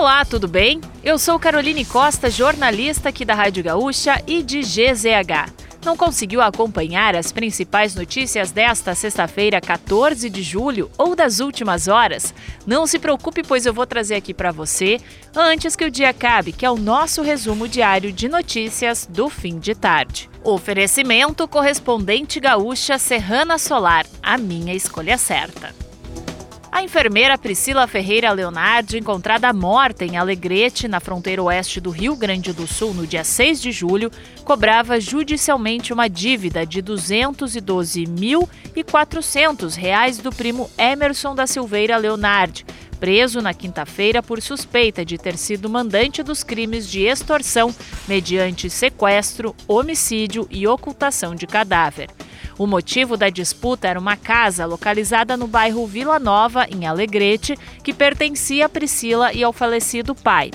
Olá, tudo bem? Eu sou Caroline Costa, jornalista aqui da Rádio Gaúcha e de GZH. Não conseguiu acompanhar as principais notícias desta sexta-feira, 14 de julho ou das últimas horas? Não se preocupe, pois eu vou trazer aqui para você antes que o dia acabe, que é o nosso resumo diário de notícias do fim de tarde. Oferecimento correspondente gaúcha Serrana Solar, a minha escolha certa. A enfermeira Priscila Ferreira Leonardi, encontrada morta em Alegrete, na fronteira oeste do Rio Grande do Sul, no dia 6 de julho, cobrava judicialmente uma dívida de R$ 212.400 do primo Emerson da Silveira Leonardi, preso na quinta-feira por suspeita de ter sido mandante dos crimes de extorsão mediante sequestro, homicídio e ocultação de cadáver. O motivo da disputa era uma casa localizada no bairro Vila Nova, em Alegrete, que pertencia a Priscila e ao falecido pai.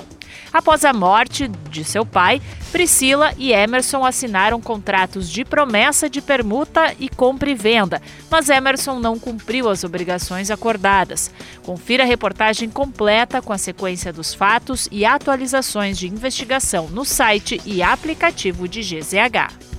Após a morte de seu pai, Priscila e Emerson assinaram contratos de promessa de permuta e compra e venda, mas Emerson não cumpriu as obrigações acordadas. Confira a reportagem completa com a sequência dos fatos e atualizações de investigação no site e aplicativo de GZH.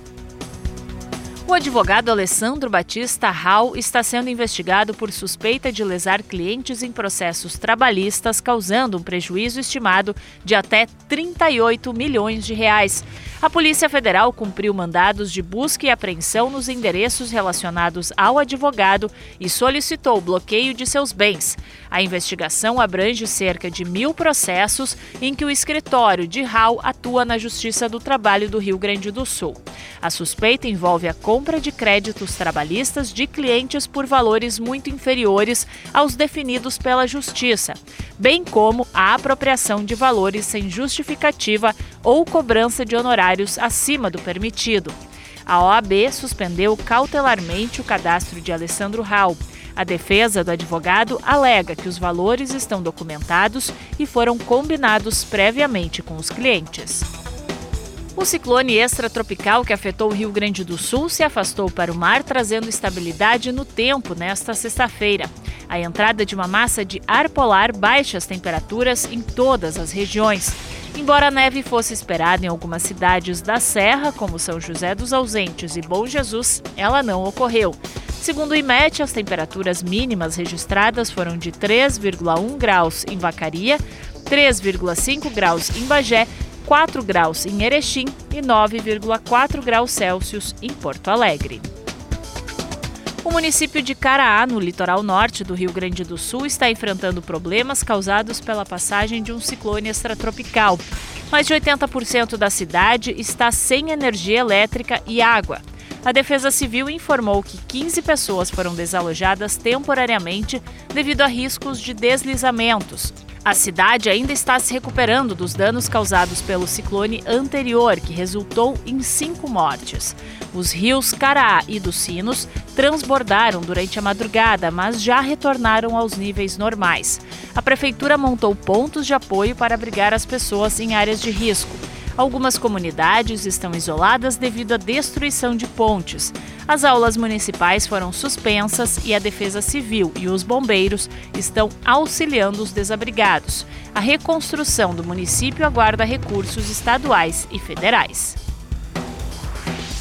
O advogado Alessandro Batista Hall está sendo investigado por suspeita de lesar clientes em processos trabalhistas, causando um prejuízo estimado de até 38 milhões de reais. A Polícia Federal cumpriu mandados de busca e apreensão nos endereços relacionados ao advogado e solicitou o bloqueio de seus bens. A investigação abrange cerca de mil processos em que o escritório de Hall atua na Justiça do Trabalho do Rio Grande do Sul. A suspeita envolve a compra de créditos trabalhistas de clientes por valores muito inferiores aos definidos pela Justiça, bem como a apropriação de valores sem justificativa ou cobrança de honorários acima do permitido. A OAB suspendeu cautelarmente o cadastro de Alessandro Hall. A defesa do advogado alega que os valores estão documentados e foram combinados previamente com os clientes. O ciclone extratropical que afetou o Rio Grande do Sul se afastou para o mar, trazendo estabilidade no tempo nesta sexta-feira. A entrada de uma massa de ar polar baixa as temperaturas em todas as regiões. Embora a neve fosse esperada em algumas cidades da Serra, como São José dos Ausentes e Bom Jesus, ela não ocorreu. Segundo o IMET, as temperaturas mínimas registradas foram de 3,1 graus em Vacaria, 3,5 graus em Bagé 4 graus em Erechim e 9,4 graus Celsius em Porto Alegre. O município de Caraá, no litoral norte do Rio Grande do Sul, está enfrentando problemas causados pela passagem de um ciclone extratropical. Mais de 80% da cidade está sem energia elétrica e água. A Defesa Civil informou que 15 pessoas foram desalojadas temporariamente devido a riscos de deslizamentos. A cidade ainda está se recuperando dos danos causados pelo ciclone anterior, que resultou em cinco mortes. Os rios Caraá e dos Sinos transbordaram durante a madrugada, mas já retornaram aos níveis normais. A prefeitura montou pontos de apoio para abrigar as pessoas em áreas de risco. Algumas comunidades estão isoladas devido à destruição de pontes. As aulas municipais foram suspensas e a Defesa Civil e os bombeiros estão auxiliando os desabrigados. A reconstrução do município aguarda recursos estaduais e federais.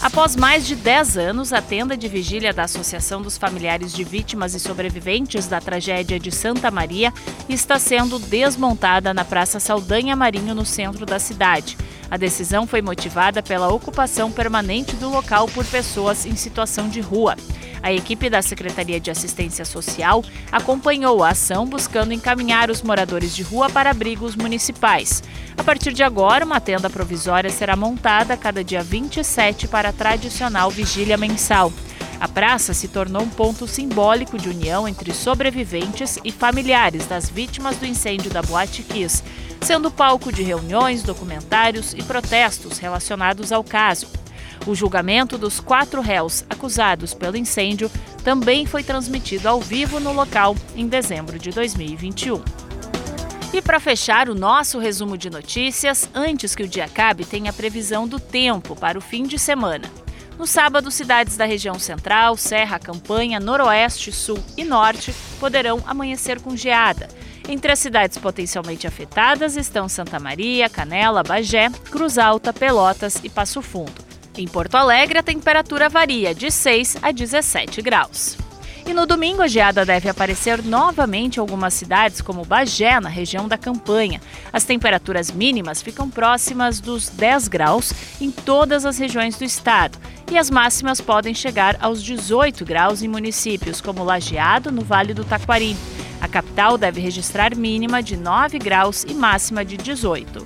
Após mais de 10 anos, a tenda de vigília da Associação dos Familiares de Vítimas e Sobreviventes da Tragédia de Santa Maria está sendo desmontada na Praça Saldanha Marinho, no centro da cidade. A decisão foi motivada pela ocupação permanente do local por pessoas em situação de rua. A equipe da Secretaria de Assistência Social acompanhou a ação buscando encaminhar os moradores de rua para abrigos municipais. A partir de agora, uma tenda provisória será montada cada dia 27 para a tradicional vigília mensal. A praça se tornou um ponto simbólico de união entre sobreviventes e familiares das vítimas do incêndio da Boate Kiss, sendo palco de reuniões, documentários e protestos relacionados ao caso. O julgamento dos quatro réus acusados pelo incêndio também foi transmitido ao vivo no local em dezembro de 2021. E para fechar o nosso resumo de notícias, antes que o dia acabe, tem a previsão do tempo para o fim de semana. No sábado, cidades da região central, Serra, Campanha, Noroeste, Sul e Norte poderão amanhecer com geada. Entre as cidades potencialmente afetadas estão Santa Maria, Canela, Bagé, Cruz Alta, Pelotas e Passo Fundo. Em Porto Alegre, a temperatura varia de 6 a 17 graus. E no domingo, a geada deve aparecer novamente em algumas cidades, como Bagé, na região da Campanha. As temperaturas mínimas ficam próximas dos 10 graus em todas as regiões do estado. E as máximas podem chegar aos 18 graus em municípios como Lajeado, no Vale do Taquari. A capital deve registrar mínima de 9 graus e máxima de 18.